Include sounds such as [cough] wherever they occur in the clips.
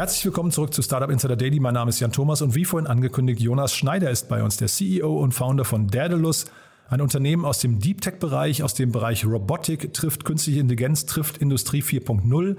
Herzlich willkommen zurück zu Startup Insider Daily. Mein Name ist Jan Thomas und wie vorhin angekündigt, Jonas Schneider ist bei uns, der CEO und Founder von Daedalus, ein Unternehmen aus dem Deep Tech-Bereich, aus dem Bereich Robotik, trifft künstliche Intelligenz, trifft Industrie 4.0.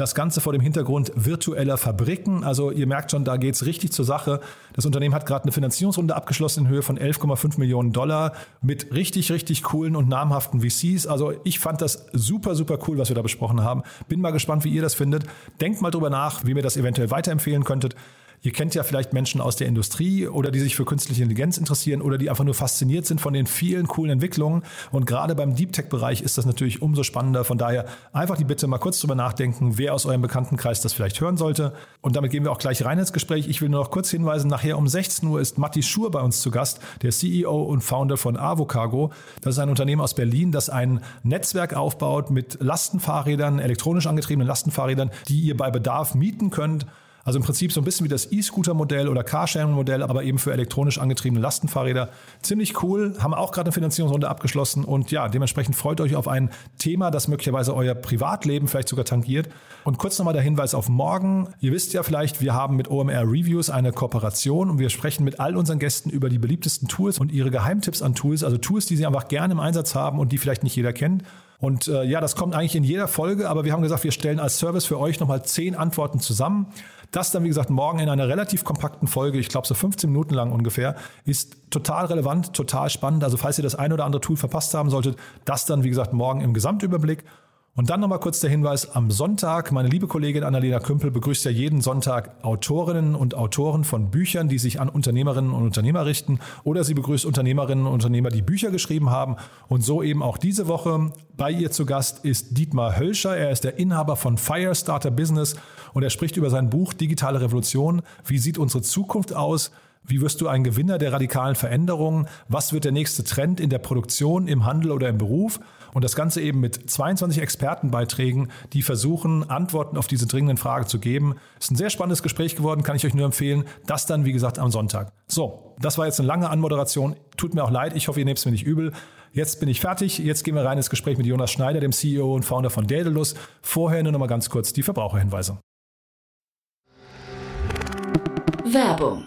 Das Ganze vor dem Hintergrund virtueller Fabriken. Also ihr merkt schon, da geht es richtig zur Sache. Das Unternehmen hat gerade eine Finanzierungsrunde abgeschlossen in Höhe von 11,5 Millionen Dollar mit richtig, richtig coolen und namhaften VCs. Also ich fand das super, super cool, was wir da besprochen haben. Bin mal gespannt, wie ihr das findet. Denkt mal drüber nach, wie mir das eventuell weiterempfehlen könntet. Ihr kennt ja vielleicht Menschen aus der Industrie oder die sich für künstliche Intelligenz interessieren oder die einfach nur fasziniert sind von den vielen coolen Entwicklungen. Und gerade beim Deep Tech-Bereich ist das natürlich umso spannender. Von daher einfach die Bitte mal kurz drüber nachdenken, wer aus eurem Bekanntenkreis das vielleicht hören sollte. Und damit gehen wir auch gleich rein ins Gespräch. Ich will nur noch kurz hinweisen, nachher um 16 Uhr ist Matti Schur bei uns zu Gast, der CEO und Founder von Avocargo. Das ist ein Unternehmen aus Berlin, das ein Netzwerk aufbaut mit Lastenfahrrädern, elektronisch angetriebenen Lastenfahrrädern, die ihr bei Bedarf mieten könnt. Also im Prinzip so ein bisschen wie das E-Scooter-Modell oder Carsharing-Modell, aber eben für elektronisch angetriebene Lastenfahrräder. Ziemlich cool, haben auch gerade eine Finanzierungsrunde abgeschlossen und ja, dementsprechend freut euch auf ein Thema, das möglicherweise euer Privatleben vielleicht sogar tangiert. Und kurz nochmal der Hinweis auf morgen. Ihr wisst ja vielleicht, wir haben mit OMR Reviews eine Kooperation und wir sprechen mit all unseren Gästen über die beliebtesten Tools und ihre Geheimtipps an Tools, also Tools, die sie einfach gerne im Einsatz haben und die vielleicht nicht jeder kennt. Und äh, ja, das kommt eigentlich in jeder Folge, aber wir haben gesagt, wir stellen als Service für euch nochmal zehn Antworten zusammen. Das dann, wie gesagt, morgen in einer relativ kompakten Folge, ich glaube so 15 Minuten lang ungefähr, ist total relevant, total spannend. Also falls ihr das ein oder andere Tool verpasst haben solltet, das dann, wie gesagt, morgen im Gesamtüberblick. Und dann nochmal kurz der Hinweis, am Sonntag, meine liebe Kollegin Annalena Kümpel begrüßt ja jeden Sonntag Autorinnen und Autoren von Büchern, die sich an Unternehmerinnen und Unternehmer richten. Oder sie begrüßt Unternehmerinnen und Unternehmer, die Bücher geschrieben haben. Und so eben auch diese Woche. Bei ihr zu Gast ist Dietmar Hölscher. Er ist der Inhaber von Firestarter Business und er spricht über sein Buch Digitale Revolution. Wie sieht unsere Zukunft aus? Wie wirst du ein Gewinner der radikalen Veränderungen? Was wird der nächste Trend in der Produktion, im Handel oder im Beruf? Und das Ganze eben mit 22 Expertenbeiträgen, die versuchen, Antworten auf diese dringenden Fragen zu geben. Ist ein sehr spannendes Gespräch geworden, kann ich euch nur empfehlen. Das dann, wie gesagt, am Sonntag. So, das war jetzt eine lange Anmoderation. Tut mir auch leid, ich hoffe, ihr nehmt es mir nicht übel. Jetzt bin ich fertig. Jetzt gehen wir rein ins Gespräch mit Jonas Schneider, dem CEO und Founder von Daedalus. Vorher nur noch mal ganz kurz die Verbraucherhinweise. Werbung.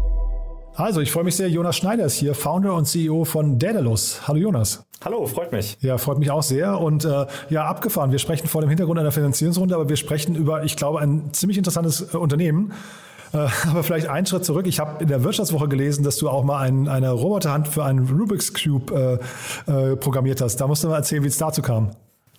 Also, ich freue mich sehr. Jonas Schneider ist hier, Founder und CEO von Daedalus. Hallo Jonas. Hallo, freut mich. Ja, freut mich auch sehr. Und äh, ja, abgefahren. Wir sprechen vor dem Hintergrund einer Finanzierungsrunde, aber wir sprechen über, ich glaube, ein ziemlich interessantes äh, Unternehmen. Äh, [laughs] aber vielleicht einen Schritt zurück. Ich habe in der Wirtschaftswoche gelesen, dass du auch mal ein, eine Roboterhand für einen Rubik's Cube äh, äh, programmiert hast. Da musst du mal erzählen, wie es dazu kam.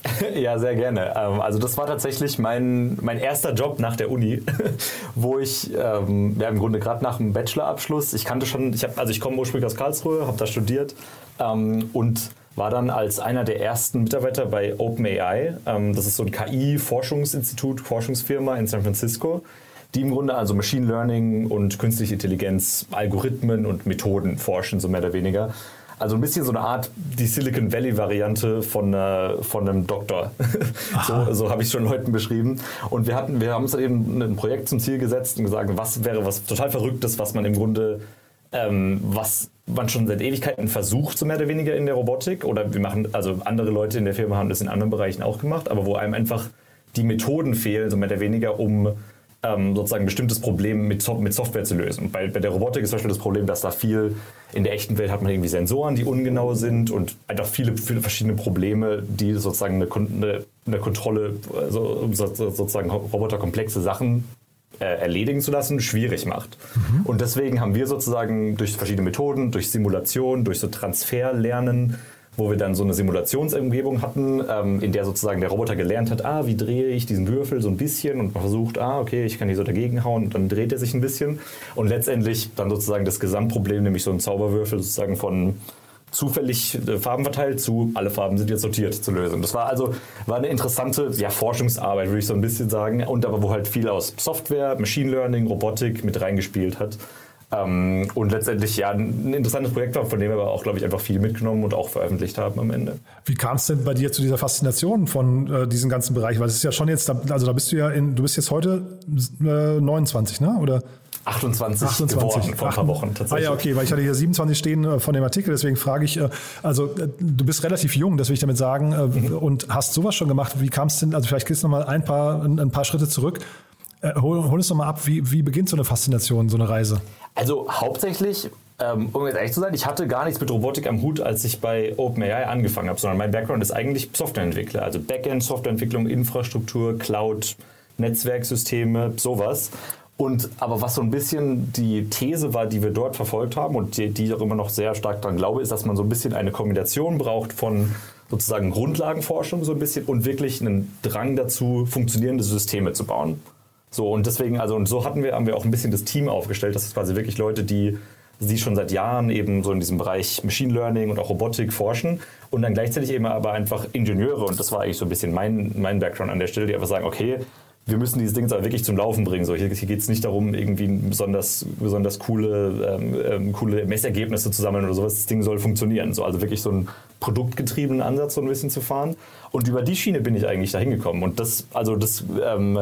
[laughs] Ja, sehr gerne. Ähm, also das war tatsächlich mein, mein erster Job nach der Uni, [laughs] wo ich ähm, ja, im Grunde gerade nach dem Bachelorabschluss, ich kannte schon, ich hab, also ich komme ursprünglich aus Karlsruhe, habe da studiert ähm, und war dann als einer der ersten Mitarbeiter bei OpenAI. Ähm, das ist so ein KI-Forschungsinstitut, Forschungsfirma in San Francisco, die im Grunde also Machine Learning und künstliche Intelligenz, Algorithmen und Methoden forschen, so mehr oder weniger. Also ein bisschen so eine Art die Silicon Valley-Variante von, äh, von einem Doktor. [laughs] so so habe ich schon Leuten beschrieben. Und wir, hatten, wir haben uns dann eben ein Projekt zum Ziel gesetzt und gesagt, was wäre was total Verrücktes, was man im Grunde, ähm, was man schon seit Ewigkeiten versucht, so mehr oder weniger in der Robotik. Oder wir machen, also andere Leute in der Firma haben das in anderen Bereichen auch gemacht, aber wo einem einfach die Methoden fehlen, so mehr oder weniger, um ähm, sozusagen ein bestimmtes Problem mit, mit Software zu lösen. Bei, bei der Robotik ist zum Beispiel das Problem, dass da viel in der echten Welt hat man irgendwie Sensoren, die ungenau sind und einfach viele, viele verschiedene Probleme, die sozusagen eine, eine, eine Kontrolle, also sozusagen roboterkomplexe Sachen äh, erledigen zu lassen, schwierig macht. Mhm. Und deswegen haben wir sozusagen durch verschiedene Methoden, durch Simulation, durch so Transferlernen, wo wir dann so eine Simulationsumgebung hatten, ähm, in der sozusagen der Roboter gelernt hat, ah, wie drehe ich diesen Würfel so ein bisschen und man versucht, ah, okay, ich kann hier so dagegen hauen und dann dreht er sich ein bisschen und letztendlich dann sozusagen das Gesamtproblem, nämlich so ein Zauberwürfel sozusagen von zufällig äh, Farben verteilt zu alle Farben sind jetzt sortiert zu lösen. Das war also war eine interessante ja, Forschungsarbeit, würde ich so ein bisschen sagen, und aber wo halt viel aus Software, Machine Learning, Robotik mit reingespielt hat. Ähm, und letztendlich ja ein interessantes Projekt war, von dem wir aber auch, glaube ich, einfach viel mitgenommen und auch veröffentlicht haben am Ende. Wie kam es denn bei dir zu dieser Faszination von äh, diesem ganzen Bereich? Weil es ist ja schon jetzt, also da bist du ja in, du bist jetzt heute äh, 29, ne? Oder? 28, 28 geworden vor ein paar Wochen tatsächlich. Ah ja, okay, weil ich hatte hier 27 stehen äh, von dem Artikel, deswegen frage ich, äh, also äh, du bist relativ jung, das will ich damit sagen, mhm. und hast sowas schon gemacht. Wie kam es denn, also vielleicht gehst du nochmal ein paar, ein paar Schritte zurück. Hol, hol uns nochmal ab, wie, wie beginnt so eine Faszination, so eine Reise? Also hauptsächlich ähm, um jetzt ehrlich zu sein, ich hatte gar nichts mit Robotik am Hut, als ich bei OpenAI angefangen habe, sondern mein Background ist eigentlich Softwareentwickler, also Backend, Softwareentwicklung, Infrastruktur, Cloud, Netzwerksysteme, sowas. Und aber was so ein bisschen die These war, die wir dort verfolgt haben und die, die ich auch immer noch sehr stark daran glaube, ist, dass man so ein bisschen eine Kombination braucht von sozusagen Grundlagenforschung so ein bisschen und wirklich einen Drang dazu, funktionierende Systeme zu bauen. So, und deswegen, also, und so hatten wir, haben wir auch ein bisschen das Team aufgestellt. Das ist quasi wirklich Leute, die sie schon seit Jahren eben so in diesem Bereich Machine Learning und auch Robotik forschen und dann gleichzeitig eben aber einfach Ingenieure und das war eigentlich so ein bisschen mein, mein Background an der Stelle, die einfach sagen, okay, wir müssen dieses Ding aber wirklich zum Laufen bringen. So, hier, hier geht es nicht darum, irgendwie besonders, besonders coole, ähm, ähm, coole Messergebnisse zu sammeln oder sowas. Das Ding soll funktionieren. So, also wirklich so einen produktgetriebenen Ansatz so ein bisschen zu fahren. Und über die Schiene bin ich eigentlich da hingekommen. Und das, also das ähm,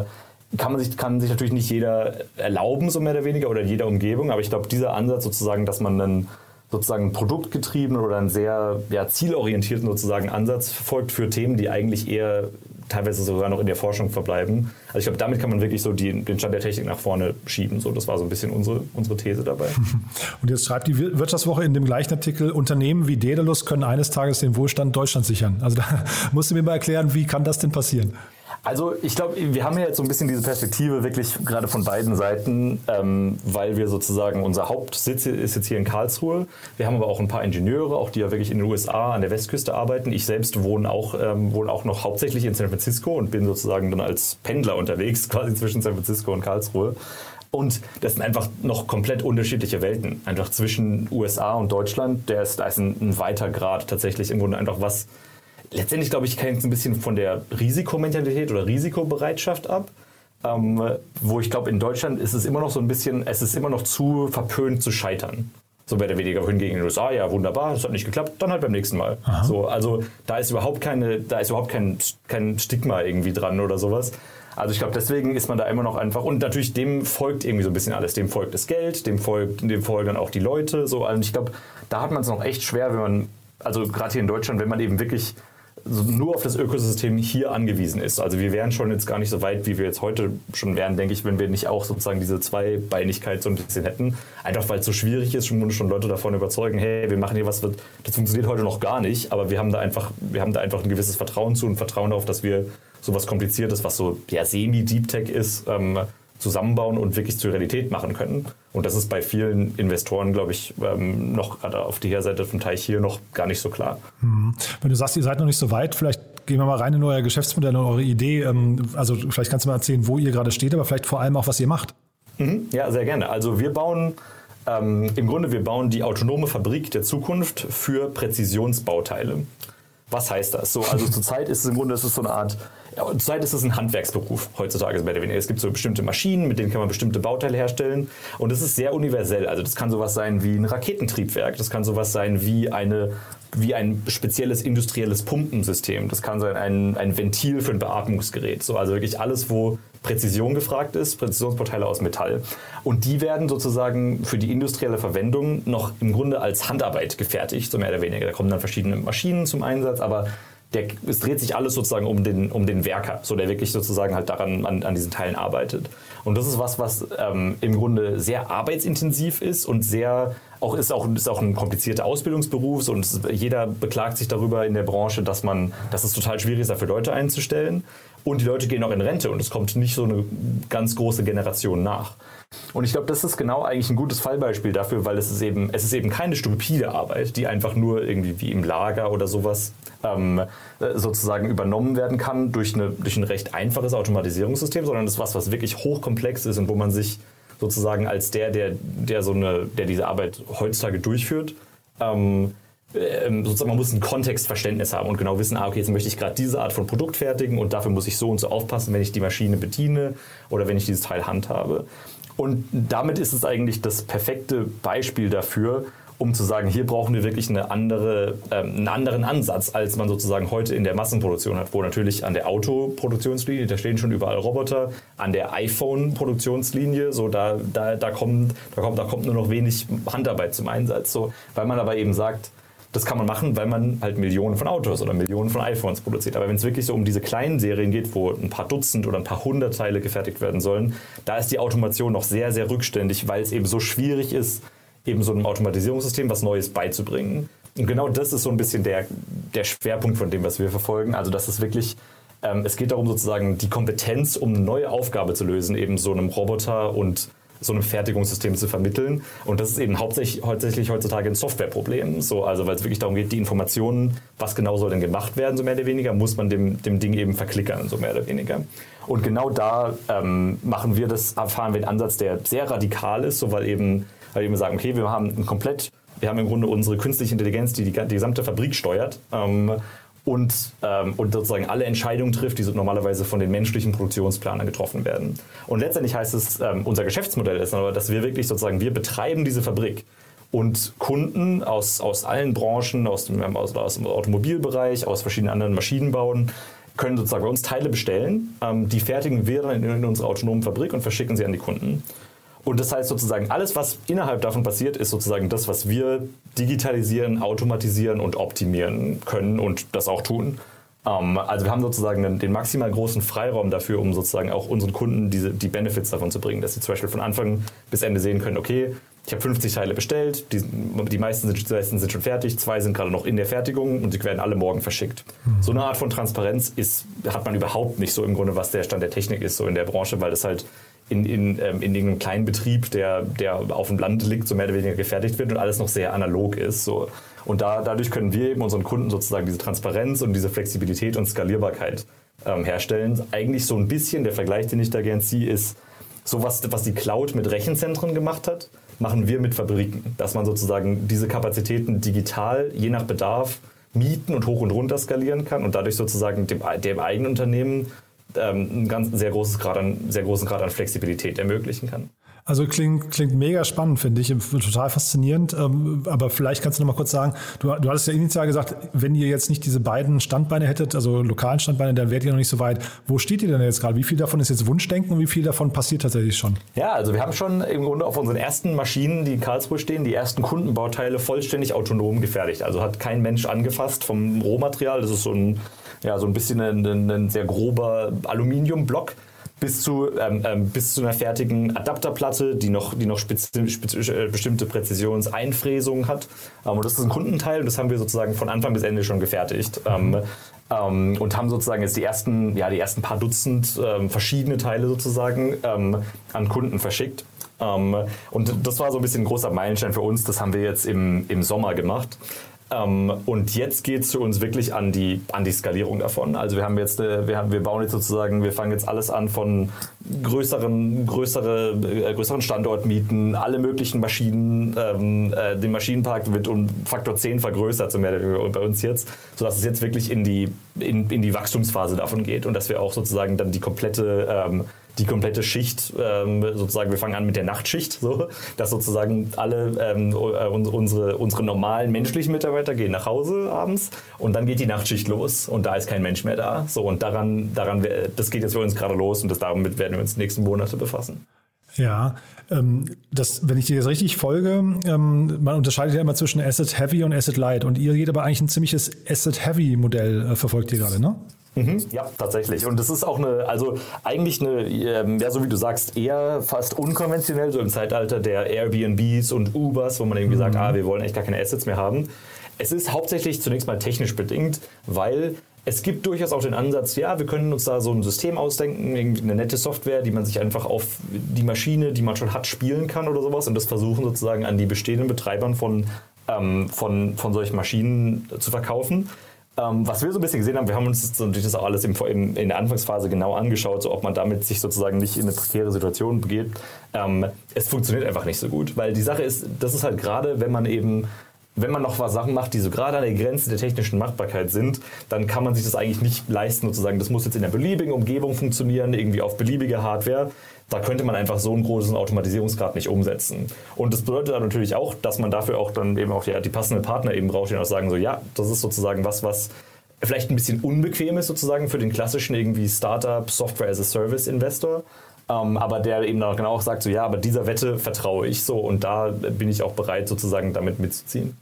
kann man sich, kann sich natürlich nicht jeder erlauben, so mehr oder weniger, oder jeder Umgebung, aber ich glaube, dieser Ansatz sozusagen, dass man einen sozusagen produktgetriebenen oder einen sehr ja, zielorientierten sozusagen Ansatz verfolgt für Themen, die eigentlich eher teilweise sogar noch in der Forschung verbleiben. Also ich glaube, damit kann man wirklich so die, den Stand der Technik nach vorne schieben. So, das war so ein bisschen unsere, unsere These dabei. [laughs] Und jetzt schreibt die Wirtschaftswoche in dem gleichen Artikel, Unternehmen wie Daedalus können eines Tages den Wohlstand Deutschlands sichern. Also da [laughs] musst du mir mal erklären, wie kann das denn passieren? Also ich glaube, wir haben ja jetzt so ein bisschen diese Perspektive wirklich gerade von beiden Seiten, ähm, weil wir sozusagen, unser Hauptsitz ist jetzt hier in Karlsruhe. Wir haben aber auch ein paar Ingenieure, auch die ja wirklich in den USA an der Westküste arbeiten. Ich selbst wohne auch, ähm, wohne auch noch hauptsächlich in San Francisco und bin sozusagen dann als Pendler unterwegs, [laughs] quasi zwischen San Francisco und Karlsruhe. Und das sind einfach noch komplett unterschiedliche Welten. Einfach zwischen USA und Deutschland, der ist, da ist ein, ein weiter Grad tatsächlich im Grunde einfach was letztendlich, glaube ich, hängt es ein bisschen von der Risikomentalität oder Risikobereitschaft ab. Ähm, wo ich glaube, in Deutschland ist es immer noch so ein bisschen, es ist immer noch zu verpönt zu scheitern. So mehr oder weniger hingegen in den USA, ja, wunderbar, das hat nicht geklappt, dann halt beim nächsten Mal. So, also da ist überhaupt keine, da ist überhaupt kein, kein Stigma irgendwie dran oder sowas. Also ich glaube, deswegen ist man da immer noch einfach und natürlich dem folgt irgendwie so ein bisschen alles. Dem folgt das Geld, dem folgt, dem folgen dann auch die Leute. So, also ich glaube, da hat man es noch echt schwer, wenn man, also gerade hier in Deutschland, wenn man eben wirklich nur auf das Ökosystem hier angewiesen ist. Also wir wären schon jetzt gar nicht so weit, wie wir jetzt heute schon wären, denke ich, wenn wir nicht auch sozusagen diese Zweibeinigkeit so ein bisschen hätten. Einfach weil es so schwierig ist, schon, schon Leute davon überzeugen, hey, wir machen hier was, das funktioniert heute noch gar nicht, aber wir haben da einfach, wir haben da einfach ein gewisses Vertrauen zu und Vertrauen darauf, dass wir sowas Kompliziertes, was so ja, semi-Deep Tech ist, ähm, zusammenbauen und wirklich zur Realität machen können. Und das ist bei vielen Investoren, glaube ich, ähm, noch gerade auf der Seite vom Teich hier noch gar nicht so klar. Mhm. Wenn du sagst, ihr seid noch nicht so weit, vielleicht gehen wir mal rein in euer Geschäftsmodell und eure Idee. Ähm, also vielleicht kannst du mal erzählen, wo ihr gerade steht, aber vielleicht vor allem auch, was ihr macht. Mhm. Ja, sehr gerne. Also wir bauen ähm, im Grunde, wir bauen die autonome Fabrik der Zukunft für Präzisionsbauteile. Was heißt das? So, also [laughs] zurzeit ist es im Grunde, es ist so eine Art zurzeit ist es ein Handwerksberuf heutzutage mehr oder weniger. Es gibt so bestimmte Maschinen, mit denen kann man bestimmte Bauteile herstellen. Und es ist sehr universell. Also das kann sowas sein wie ein Raketentriebwerk, das kann sowas sein wie eine wie ein spezielles industrielles Pumpensystem. Das kann sein ein, ein Ventil für ein Beatmungsgerät. So, also wirklich alles, wo Präzision gefragt ist, Präzisionsporteile aus Metall. Und die werden sozusagen für die industrielle Verwendung noch im Grunde als Handarbeit gefertigt, so mehr oder weniger. Da kommen dann verschiedene Maschinen zum Einsatz, aber der, es dreht sich alles sozusagen um den, um den Werker, so der wirklich sozusagen halt daran an, an diesen Teilen arbeitet. Und das ist was, was ähm, im Grunde sehr arbeitsintensiv ist und sehr auch ist auch ist auch ein komplizierter Ausbildungsberuf und jeder beklagt sich darüber in der Branche, dass man, dass es total schwierig ist, dafür Leute einzustellen. Und die Leute gehen auch in Rente und es kommt nicht so eine ganz große Generation nach. Und ich glaube, das ist genau eigentlich ein gutes Fallbeispiel dafür, weil es ist eben, es ist eben keine stupide Arbeit, die einfach nur irgendwie wie im Lager oder sowas ähm, sozusagen übernommen werden kann durch, eine, durch ein recht einfaches Automatisierungssystem, sondern das ist was, was wirklich hochkomplex ist und wo man sich sozusagen als der, der, der so eine, der diese Arbeit heutzutage durchführt, ähm, sozusagen, man muss ein Kontextverständnis haben und genau wissen, ah, okay, jetzt möchte ich gerade diese Art von Produkt fertigen und dafür muss ich so und so aufpassen, wenn ich die Maschine bediene oder wenn ich dieses Teil handhabe. Und damit ist es eigentlich das perfekte Beispiel dafür, um zu sagen, hier brauchen wir wirklich eine andere, ähm, einen anderen Ansatz, als man sozusagen heute in der Massenproduktion hat, wo natürlich an der Autoproduktionslinie, da stehen schon überall Roboter, an der iPhone-Produktionslinie, so da, da, da, kommt, da, kommt, da kommt nur noch wenig Handarbeit zum Einsatz, so, weil man aber eben sagt, das kann man machen, weil man halt Millionen von Autos oder Millionen von iPhones produziert. Aber wenn es wirklich so um diese kleinen Serien geht, wo ein paar Dutzend oder ein paar hundert Teile gefertigt werden sollen, da ist die Automation noch sehr, sehr rückständig, weil es eben so schwierig ist, eben so einem Automatisierungssystem was Neues beizubringen. Und genau das ist so ein bisschen der, der Schwerpunkt von dem, was wir verfolgen. Also, dass es wirklich, ähm, es geht darum, sozusagen die Kompetenz, um eine neue Aufgabe zu lösen, eben so einem Roboter und so einem Fertigungssystem zu vermitteln. Und das ist eben hauptsächlich, hauptsächlich heutzutage ein Softwareproblem. So, also weil es wirklich darum geht, die Informationen, was genau soll denn gemacht werden, so mehr oder weniger, muss man dem, dem Ding eben verklickern, so mehr oder weniger. Und genau da ähm, machen wir das, erfahren wir einen Ansatz, der sehr radikal ist, so weil eben, weil wir eben sagen, okay, wir haben ein komplett wir haben im Grunde unsere künstliche Intelligenz, die die, die gesamte Fabrik steuert. Ähm, und, ähm, und sozusagen alle Entscheidungen trifft, die normalerweise von den menschlichen Produktionsplanern getroffen werden. Und letztendlich heißt es, ähm, unser Geschäftsmodell ist aber, dass wir wirklich sozusagen, wir betreiben diese Fabrik und Kunden aus, aus allen Branchen, aus dem, aus, aus dem Automobilbereich, aus verschiedenen anderen Maschinenbauen, können sozusagen bei uns Teile bestellen. Ähm, die fertigen wir dann in, in unserer autonomen Fabrik und verschicken sie an die Kunden. Und das heißt sozusagen, alles, was innerhalb davon passiert, ist sozusagen das, was wir digitalisieren, automatisieren und optimieren können und das auch tun. Ähm, also wir haben sozusagen den, den, maximal großen Freiraum dafür, um sozusagen auch unseren Kunden diese, die Benefits davon zu bringen, dass sie zum Beispiel von Anfang bis Ende sehen können, okay, ich habe 50 Teile bestellt, die, die, meisten sind, die meisten sind schon fertig, zwei sind gerade noch in der Fertigung und die werden alle morgen verschickt. Mhm. So eine Art von Transparenz ist, hat man überhaupt nicht so im Grunde, was der Stand der Technik ist, so in der Branche, weil das halt in, in, ähm, in irgendeinem kleinen Betrieb, der, der auf dem Land liegt, so mehr oder weniger gefertigt wird und alles noch sehr analog ist. So. Und da, dadurch können wir eben unseren Kunden sozusagen diese Transparenz und diese Flexibilität und Skalierbarkeit ähm, herstellen. Eigentlich so ein bisschen, der Vergleich, den ich da gern ziehe, ist sowas, was die Cloud mit Rechenzentren gemacht hat, machen wir mit Fabriken. Dass man sozusagen diese Kapazitäten digital, je nach Bedarf, mieten und hoch und runter skalieren kann und dadurch sozusagen dem, dem eigenen Unternehmen einen ganz sehr, großes Grad an, sehr großen Grad an Flexibilität ermöglichen kann. Also klingt, klingt mega spannend, finde ich, total faszinierend. Ähm, aber vielleicht kannst du noch mal kurz sagen, du, du hattest ja initial gesagt, wenn ihr jetzt nicht diese beiden Standbeine hättet, also lokalen Standbeine, dann wärt ihr noch nicht so weit. Wo steht ihr denn jetzt gerade? Wie viel davon ist jetzt Wunschdenken und wie viel davon passiert tatsächlich schon? Ja, also wir haben schon im Grunde auf unseren ersten Maschinen, die in Karlsruhe stehen, die ersten Kundenbauteile vollständig autonom gefertigt. Also hat kein Mensch angefasst vom Rohmaterial. Das ist so ein ja, so ein bisschen ein, ein sehr grober Aluminiumblock bis zu, ähm, ähm, bis zu einer fertigen Adapterplatte, die noch, die noch spezi spezi äh, bestimmte Präzisionseinfräsungen hat. Ähm, und das ist ein Kundenteil und das haben wir sozusagen von Anfang bis Ende schon gefertigt. Ähm, ähm, und haben sozusagen jetzt die ersten, ja, die ersten paar Dutzend ähm, verschiedene Teile sozusagen an Kunden verschickt. und das war so ein bisschen ein großer Meilenstein für uns. Das haben wir jetzt im, im Sommer gemacht. Ähm, und jetzt geht es für uns wirklich an die, an die Skalierung davon. Also wir haben jetzt, äh, wir, haben, wir bauen jetzt sozusagen, wir fangen jetzt alles an von größeren, größere, äh, größeren Standortmieten, alle möglichen Maschinen, ähm, äh, den Maschinenpark wird um Faktor 10 vergrößert, so mehr bei uns jetzt, sodass es jetzt wirklich in die, in, in die Wachstumsphase davon geht und dass wir auch sozusagen dann die komplette ähm, die komplette Schicht, ähm, sozusagen, wir fangen an mit der Nachtschicht, so, dass sozusagen alle ähm, äh, unsere, unsere normalen menschlichen Mitarbeiter gehen nach Hause abends und dann geht die Nachtschicht los und da ist kein Mensch mehr da. So, und daran, daran das geht jetzt für uns gerade los und das, damit werden wir uns die nächsten Monate befassen. Ja, ähm, das, wenn ich dir jetzt richtig folge, ähm, man unterscheidet ja immer zwischen Asset Heavy und Asset Light und ihr geht aber eigentlich ein ziemliches Asset Heavy Modell, äh, verfolgt ihr gerade, ne? Mhm, ja, tatsächlich. Und das ist auch eine, also eigentlich eine, ähm, ja, so wie du sagst, eher fast unkonventionell, so im Zeitalter der Airbnbs und Ubers, wo man irgendwie mhm. sagt, ah, wir wollen echt gar keine Assets mehr haben. Es ist hauptsächlich zunächst mal technisch bedingt, weil es gibt durchaus auch den Ansatz, ja, wir können uns da so ein System ausdenken, irgendwie eine nette Software, die man sich einfach auf die Maschine, die man schon hat, spielen kann oder sowas und das versuchen sozusagen an die bestehenden Betreibern von, ähm, von, von solchen Maschinen zu verkaufen. Ähm, was wir so ein bisschen gesehen haben, wir haben uns natürlich das auch alles im, im, in der Anfangsphase genau angeschaut, so ob man damit sich sozusagen nicht in eine prekäre Situation begeht. Ähm, es funktioniert einfach nicht so gut, weil die Sache ist, das ist halt gerade, wenn man eben wenn man noch was Sachen macht, die so gerade an der Grenze der technischen Machbarkeit sind, dann kann man sich das eigentlich nicht leisten, sozusagen, das muss jetzt in der beliebigen Umgebung funktionieren, irgendwie auf beliebige Hardware. Da könnte man einfach so einen großen Automatisierungsgrad nicht umsetzen. Und das bedeutet dann natürlich auch, dass man dafür auch dann eben auch die, die passenden Partner eben braucht, die auch sagen, so ja, das ist sozusagen was, was vielleicht ein bisschen unbequem ist sozusagen für den klassischen irgendwie Startup Software as a Service Investor. Ähm, aber der eben auch genau sagt, so ja, aber dieser Wette vertraue ich so und da bin ich auch bereit sozusagen damit mitzuziehen.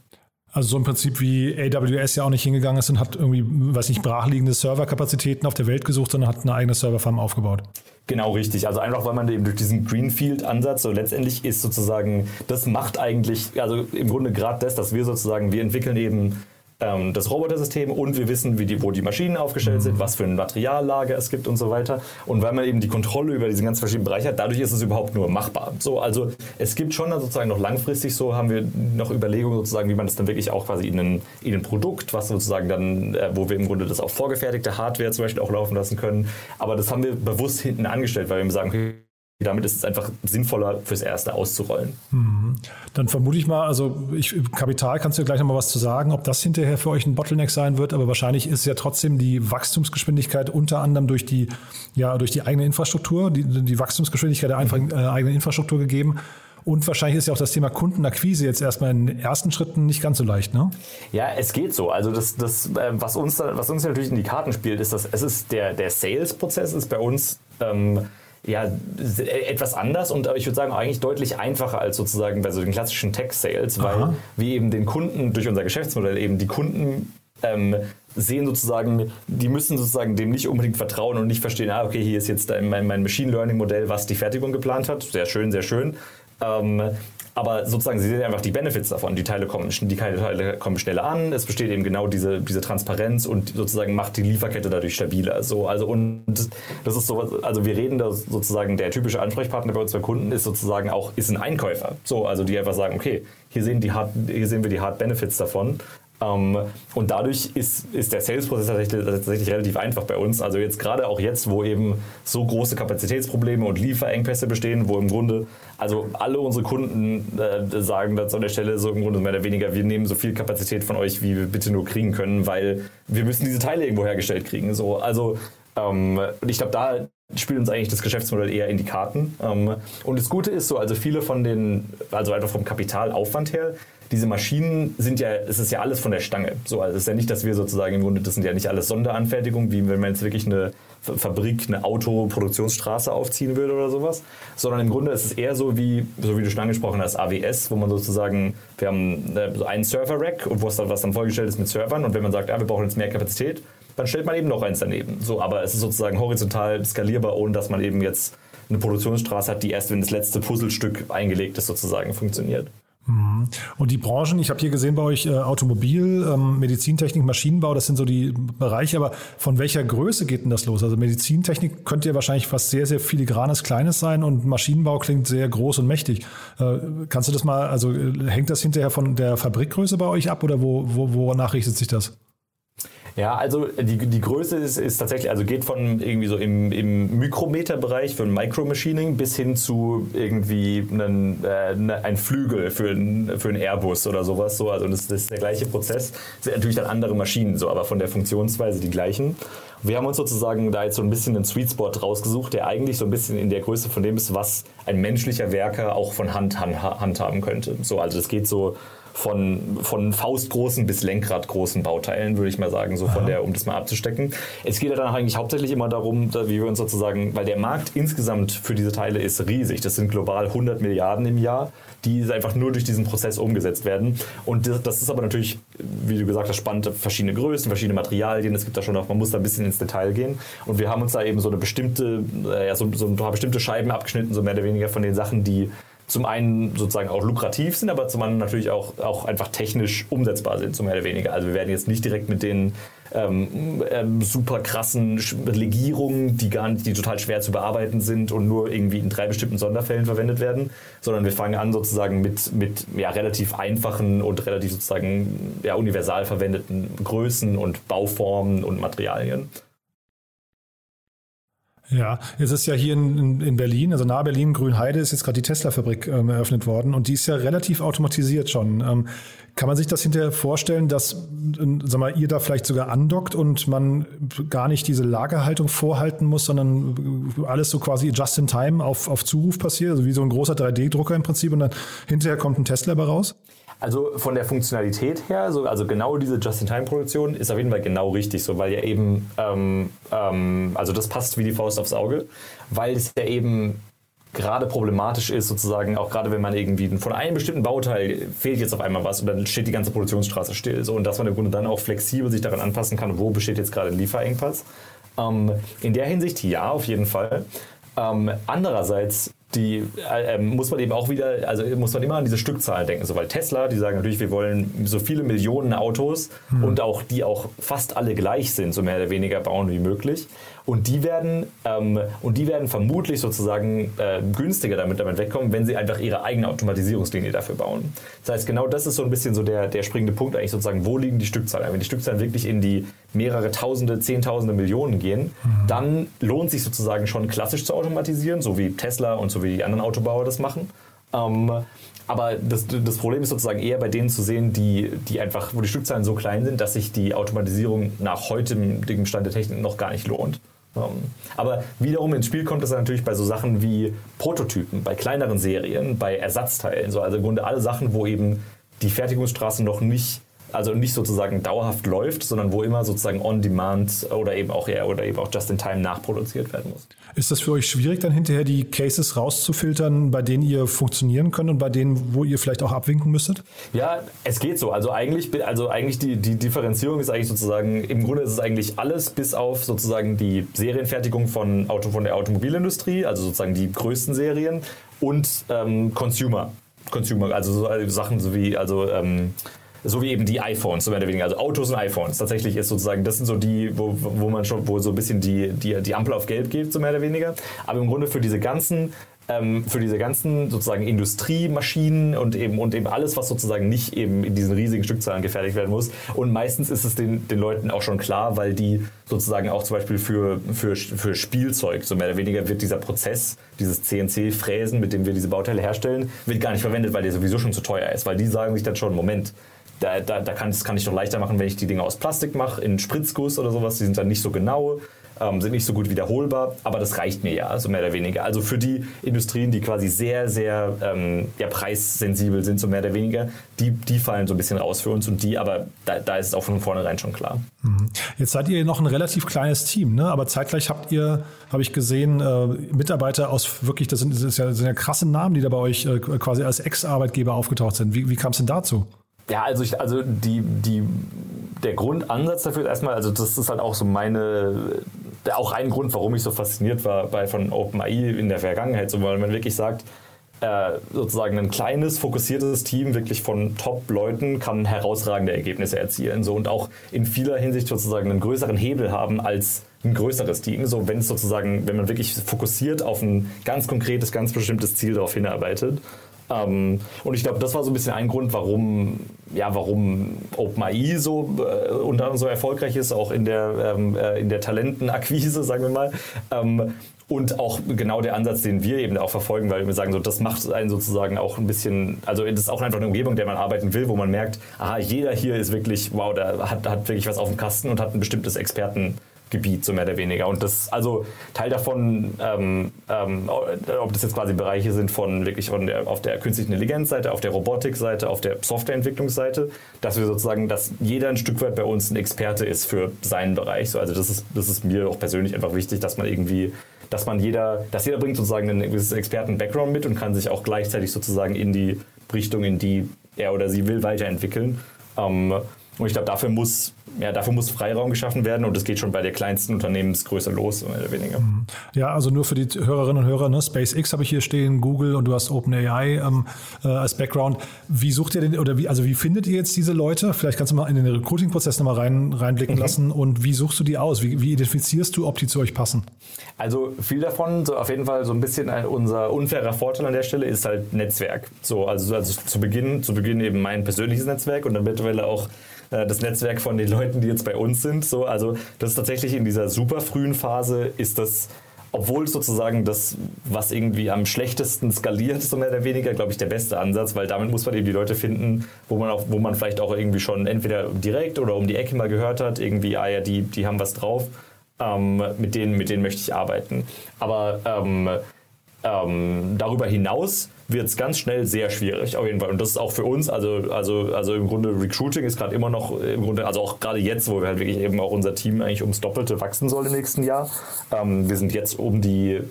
Also so im Prinzip wie AWS ja auch nicht hingegangen ist und hat irgendwie, weiß nicht, brachliegende Serverkapazitäten auf der Welt gesucht, sondern hat eine eigene Serverfarm aufgebaut. Genau richtig. Also einfach, weil man eben durch diesen Greenfield-Ansatz so letztendlich ist sozusagen, das macht eigentlich, also im Grunde gerade das, dass wir sozusagen, wir entwickeln eben ähm, das Robotersystem und wir wissen, wie die, wo die Maschinen aufgestellt sind, was für ein Materiallager es gibt und so weiter. Und weil man eben die Kontrolle über diese ganz verschiedenen Bereiche hat, dadurch ist es überhaupt nur machbar. So, also es gibt schon dann sozusagen noch langfristig so, haben wir noch Überlegungen sozusagen, wie man das dann wirklich auch quasi in ein, in ein Produkt, was sozusagen dann, äh, wo wir im Grunde das auf vorgefertigte Hardware zum Beispiel auch laufen lassen können. Aber das haben wir bewusst hinten angestellt, weil wir sagen, okay, damit ist es einfach sinnvoller, fürs Erste auszurollen. Mhm. Dann vermute ich mal, also ich, Kapital kannst du gleich nochmal was zu sagen, ob das hinterher für euch ein Bottleneck sein wird, aber wahrscheinlich ist ja trotzdem die Wachstumsgeschwindigkeit unter anderem durch die, ja, durch die eigene Infrastruktur, die, die Wachstumsgeschwindigkeit der äh, eigenen Infrastruktur gegeben. Und wahrscheinlich ist ja auch das Thema Kundenakquise jetzt erstmal in den ersten Schritten nicht ganz so leicht, ne? Ja, es geht so. Also das, das äh, was, uns, was uns natürlich in die Karten spielt, ist, dass es ist der, der Sales-Prozess ist bei uns ähm, ja, etwas anders und ich würde sagen eigentlich deutlich einfacher als sozusagen bei so den klassischen Tech-Sales, weil Aha. wir eben den Kunden durch unser Geschäftsmodell eben die Kunden ähm, sehen sozusagen, die müssen sozusagen dem nicht unbedingt vertrauen und nicht verstehen, ah, okay, hier ist jetzt mein, mein Machine Learning Modell, was die Fertigung geplant hat. Sehr schön, sehr schön. Ähm, aber sozusagen, sie sehen einfach die Benefits davon. Die Teile kommen, die Teile kommen schneller an, es besteht eben genau diese, diese Transparenz und sozusagen macht die Lieferkette dadurch stabiler. So, also und das ist sowas, also wir reden da sozusagen, der typische Ansprechpartner bei uns bei Kunden ist sozusagen auch, ist ein Einkäufer. So, also die einfach sagen, okay, hier sehen, die Hard, hier sehen wir die Hard Benefits davon und dadurch ist, ist der Sales-Prozess tatsächlich, tatsächlich, relativ einfach bei uns. Also jetzt gerade auch jetzt, wo eben so große Kapazitätsprobleme und Lieferengpässe bestehen, wo im Grunde also alle unsere Kunden äh, sagen das an der Stelle so im Grunde mehr oder weniger, wir nehmen so viel Kapazität von euch, wie wir bitte nur kriegen können, weil wir müssen diese Teile irgendwo hergestellt kriegen. So, also ähm, ich glaube, da spielt uns eigentlich das Geschäftsmodell eher in die Karten. Ähm, und das Gute ist so, also viele von den, also einfach vom Kapitalaufwand her, diese Maschinen sind ja, es ist ja alles von der Stange. So, also es ist ja nicht, dass wir sozusagen im Grunde, das sind ja nicht alles Sonderanfertigungen, wie wenn man jetzt wirklich eine Fabrik, eine Autoproduktionsstraße aufziehen würde oder sowas, sondern im Grunde ist es eher so wie, so wie du schon angesprochen hast, AWS, wo man sozusagen, wir haben äh, einen Server-Rack und was dann, was dann vorgestellt ist mit Servern und wenn man sagt, ja, wir brauchen jetzt mehr Kapazität, dann stellt man eben noch eins daneben. So, aber es ist sozusagen horizontal skalierbar, ohne dass man eben jetzt eine Produktionsstraße hat, die erst, wenn das letzte Puzzlestück eingelegt ist, sozusagen funktioniert. Mhm. Und die Branchen, ich habe hier gesehen bei euch äh, Automobil, ähm, Medizintechnik, Maschinenbau, das sind so die Bereiche, aber von welcher Größe geht denn das los? Also Medizintechnik könnte ja wahrscheinlich was sehr, sehr filigranes, kleines sein und Maschinenbau klingt sehr groß und mächtig. Äh, kannst du das mal, also äh, hängt das hinterher von der Fabrikgröße bei euch ab oder wo, wo, wonach richtet sich das? Ja, also die, die Größe ist, ist tatsächlich, also geht von irgendwie so im, im Mikrometerbereich für ein Micromachining bis hin zu irgendwie einen, äh, ne, ein Flügel für, ein, für einen Airbus oder sowas. So. Also das, das ist der gleiche Prozess. Das sind natürlich dann andere Maschinen, so, aber von der Funktionsweise die gleichen. Wir haben uns sozusagen da jetzt so ein bisschen einen Sweet Spot rausgesucht, der eigentlich so ein bisschen in der Größe von dem ist, was ein menschlicher Werker auch von Hand handhaben könnte. So, also das geht so von, von faustgroßen bis lenkradgroßen Bauteilen, würde ich mal sagen, so von der, um das mal abzustecken. Es geht ja dann eigentlich hauptsächlich immer darum, wie wir uns sozusagen, weil der Markt insgesamt für diese Teile ist riesig. Das sind global 100 Milliarden im Jahr, die einfach nur durch diesen Prozess umgesetzt werden. Und das, das ist aber natürlich, wie du gesagt hast, spannend, verschiedene Größen, verschiedene Materialien. Es gibt da schon auch, man muss da ein bisschen ins Detail gehen. Und wir haben uns da eben so eine bestimmte, äh, ja, so, so ein paar bestimmte Scheiben abgeschnitten, so mehr oder weniger von den Sachen, die zum einen sozusagen auch lukrativ sind, aber zum anderen natürlich auch, auch einfach technisch umsetzbar sind, so mehr oder weniger. Also wir werden jetzt nicht direkt mit den ähm, ähm, super krassen Legierungen, die gar nicht, die total schwer zu bearbeiten sind und nur irgendwie in drei bestimmten Sonderfällen verwendet werden, sondern wir fangen an sozusagen mit, mit ja, relativ einfachen und relativ sozusagen ja, universal verwendeten Größen und Bauformen und Materialien. Ja, es ist ja hier in, in Berlin, also nahe Berlin, Grünheide, ist jetzt gerade die Tesla-Fabrik ähm, eröffnet worden und die ist ja relativ automatisiert schon. Ähm, kann man sich das hinterher vorstellen, dass äh, sag mal, ihr da vielleicht sogar andockt und man gar nicht diese Lagerhaltung vorhalten muss, sondern alles so quasi just in time auf, auf Zuruf passiert, also wie so ein großer 3D-Drucker im Prinzip und dann hinterher kommt ein Tesla raus? Also von der Funktionalität her, so, also genau diese Just-in-Time-Produktion ist auf jeden Fall genau richtig, so weil ja eben, ähm, ähm, also das passt wie die Faust aufs Auge, weil es ja eben gerade problematisch ist, sozusagen, auch gerade wenn man irgendwie von einem bestimmten Bauteil fehlt jetzt auf einmal was und dann steht die ganze Produktionsstraße still. So, und dass man im Grunde dann auch flexibel sich daran anpassen kann, wo besteht jetzt gerade ein Lieferengpass. Ähm, in der Hinsicht ja, auf jeden Fall. Ähm, andererseits die äh, ähm, muss man eben auch wieder, also muss man immer an diese Stückzahlen denken. So, weil Tesla, die sagen natürlich, wir wollen so viele Millionen Autos hm. und auch die auch fast alle gleich sind, so mehr oder weniger bauen wie möglich. Und die werden, ähm, und die werden vermutlich sozusagen äh, günstiger damit, damit wegkommen, wenn sie einfach ihre eigene Automatisierungslinie dafür bauen. Das heißt, genau das ist so ein bisschen so der, der springende Punkt eigentlich sozusagen, wo liegen die Stückzahlen? Wenn die Stückzahlen wirklich in die mehrere Tausende, Zehntausende, Millionen gehen, mhm. dann lohnt sich sozusagen schon klassisch zu automatisieren, so wie Tesla und so wie die anderen Autobauer das machen. Ähm, aber das, das, Problem ist sozusagen eher bei denen zu sehen, die, die einfach, wo die Stückzahlen so klein sind, dass sich die Automatisierung nach heutigem Stand der Technik noch gar nicht lohnt. Ähm, aber wiederum ins Spiel kommt es natürlich bei so Sachen wie Prototypen, bei kleineren Serien, bei Ersatzteilen. So, also im Grunde alle Sachen, wo eben die Fertigungsstraße noch nicht also nicht sozusagen dauerhaft läuft, sondern wo immer sozusagen on demand oder eben auch ja, oder eben auch just in time nachproduziert werden muss. Ist das für euch schwierig, dann hinterher die Cases rauszufiltern, bei denen ihr funktionieren könnt und bei denen, wo ihr vielleicht auch abwinken müsstet? Ja, es geht so. Also eigentlich, also eigentlich die, die Differenzierung ist eigentlich sozusagen, im Grunde ist es eigentlich alles bis auf sozusagen die Serienfertigung von, Auto, von der Automobilindustrie, also sozusagen die größten Serien und ähm, Consumer. Consumer, also so also Sachen so wie, also ähm, so wie eben die iPhones, so mehr oder weniger. Also Autos und iPhones. Tatsächlich ist sozusagen, das sind so die, wo, wo man schon, wo so ein bisschen die, die, die Ampel auf Gelb geht, so mehr oder weniger. Aber im Grunde für diese ganzen ähm, für diese ganzen sozusagen Industriemaschinen und eben, und eben alles, was sozusagen nicht eben in diesen riesigen Stückzahlen gefertigt werden muss. Und meistens ist es den, den Leuten auch schon klar, weil die sozusagen auch zum Beispiel für, für, für Spielzeug, so mehr oder weniger wird dieser Prozess, dieses CNC-Fräsen, mit dem wir diese Bauteile herstellen, wird gar nicht verwendet, weil der sowieso schon zu teuer ist. Weil die sagen sich dann schon, Moment, da, da, da kann, das kann ich doch leichter machen, wenn ich die Dinge aus Plastik mache, in Spritzguss oder sowas. Die sind dann nicht so genau, ähm, sind nicht so gut wiederholbar, aber das reicht mir ja, also mehr oder weniger. Also für die Industrien, die quasi sehr, sehr ähm, ja, preissensibel sind, so mehr oder weniger, die, die fallen so ein bisschen raus für uns und die, aber da, da ist es auch von vornherein schon klar. Mhm. Jetzt seid ihr noch ein relativ kleines Team, ne? aber zeitgleich habt ihr, habe ich gesehen, äh, Mitarbeiter aus wirklich, das sind, das, ja, das sind ja krasse Namen, die da bei euch äh, quasi als Ex-Arbeitgeber aufgetaucht sind. Wie, wie kam es denn dazu? Ja, also, ich, also die, die, der Grundansatz dafür ist erstmal, also das ist halt auch so meine, auch ein Grund, warum ich so fasziniert war bei von OpenAI in der Vergangenheit, so, weil man wirklich sagt, äh, sozusagen ein kleines, fokussiertes Team wirklich von Top-Leuten kann herausragende Ergebnisse erzielen so, und auch in vieler Hinsicht sozusagen einen größeren Hebel haben als ein größeres Team. So, wenn es sozusagen, wenn man wirklich fokussiert auf ein ganz konkretes, ganz bestimmtes Ziel darauf hinarbeitet. Ähm, und ich glaube, das war so ein bisschen ein Grund, warum, ja, warum OpenAI so äh, unter anderem so erfolgreich ist, auch in der, ähm, äh, in der Talentenakquise, sagen wir mal. Ähm, und auch genau der Ansatz, den wir eben auch verfolgen, weil wir sagen, so, das macht einen sozusagen auch ein bisschen, also das ist auch einfach eine Umgebung, in der man arbeiten will, wo man merkt, aha, jeder hier ist wirklich, wow, der hat, hat wirklich was auf dem Kasten und hat ein bestimmtes Experten, Gebiet, so mehr oder weniger. Und das, also Teil davon, ähm, ähm, ob das jetzt quasi Bereiche sind von wirklich von der, auf der künstlichen Intelligenzseite, auf der Robotikseite, auf der Softwareentwicklungsseite, dass wir sozusagen, dass jeder ein Stück weit bei uns ein Experte ist für seinen Bereich. So, also das ist, das ist mir auch persönlich einfach wichtig, dass man irgendwie, dass man jeder, dass jeder bringt sozusagen einen Experten-Background mit und kann sich auch gleichzeitig sozusagen in die Richtung, in die er oder sie will, weiterentwickeln. Ähm, Und ich glaube, dafür muss, ja, dafür muss Freiraum geschaffen werden und das geht schon bei der kleinsten Unternehmensgröße los, mehr oder weniger. Mhm. Ja, also nur für die Hörerinnen und Hörer, ne? SpaceX habe ich hier stehen, Google und du hast OpenAI ähm, äh, als Background. Wie sucht ihr denn, oder wie, also wie findet ihr jetzt diese Leute? Vielleicht kannst du mal in den Recruiting-Prozess nochmal rein, reinblicken mhm. lassen und wie suchst du die aus? Wie, wie identifizierst du, ob die zu euch passen? Also viel davon, so auf jeden Fall so ein bisschen unser unfairer Vorteil an der Stelle ist halt Netzwerk. So, also, also zu Beginn, zu Beginn eben mein persönliches Netzwerk und dann mittlerweile auch äh, das Netzwerk von den Leuten, die jetzt bei uns sind. So, also das ist tatsächlich in dieser super frühen Phase ist das obwohl sozusagen das, was irgendwie am schlechtesten skaliert, [laughs] so mehr oder weniger, glaube ich, der beste Ansatz, weil damit muss man eben die Leute finden, wo man auch, wo man vielleicht auch irgendwie schon entweder direkt oder um die Ecke mal gehört hat, irgendwie, ah ja, die, die haben was drauf, ähm, mit, denen, mit denen möchte ich arbeiten. Aber ähm, ähm, darüber hinaus wird es ganz schnell sehr schwierig, auf jeden Fall. Und das ist auch für uns, also, also, also im Grunde Recruiting ist gerade immer noch, im Grunde, also auch gerade jetzt, wo wir halt wirklich eben auch unser Team eigentlich ums Doppelte wachsen soll im nächsten Jahr. Ähm, wir sind jetzt um die, äh,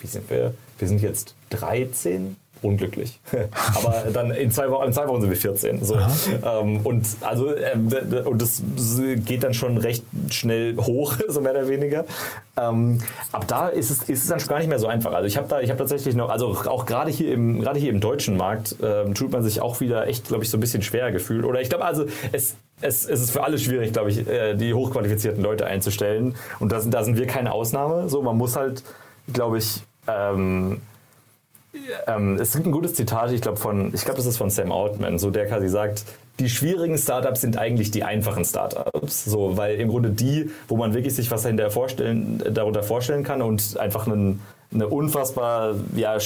wie sind wir? Wir sind jetzt 13 unglücklich. [laughs] Aber dann in zwei, Wochen, in zwei Wochen sind wir 14. So. Ähm, und also ähm, und das geht dann schon recht schnell hoch, [laughs] so mehr oder weniger. Ähm, ab da ist es, ist es dann schon gar nicht mehr so einfach. Also ich habe da, ich habe tatsächlich noch, also auch gerade hier im, gerade hier im deutschen Markt ähm, tut man sich auch wieder echt, glaube ich, so ein bisschen schwer gefühlt. Oder ich glaube, also es, es, es, ist für alle schwierig, glaube ich, äh, die hochqualifizierten Leute einzustellen. Und da sind, da sind wir keine Ausnahme. So, man muss halt, glaube ich, ähm, ähm, es gibt ein gutes Zitat, ich glaube von, ich glaube, das ist von Sam Altman, so der quasi sagt, die schwierigen Startups sind eigentlich die einfachen Startups, so, weil im Grunde die, wo man wirklich sich was dahinter vorstellen, darunter vorstellen kann und einfach einen eine unfassbar ja,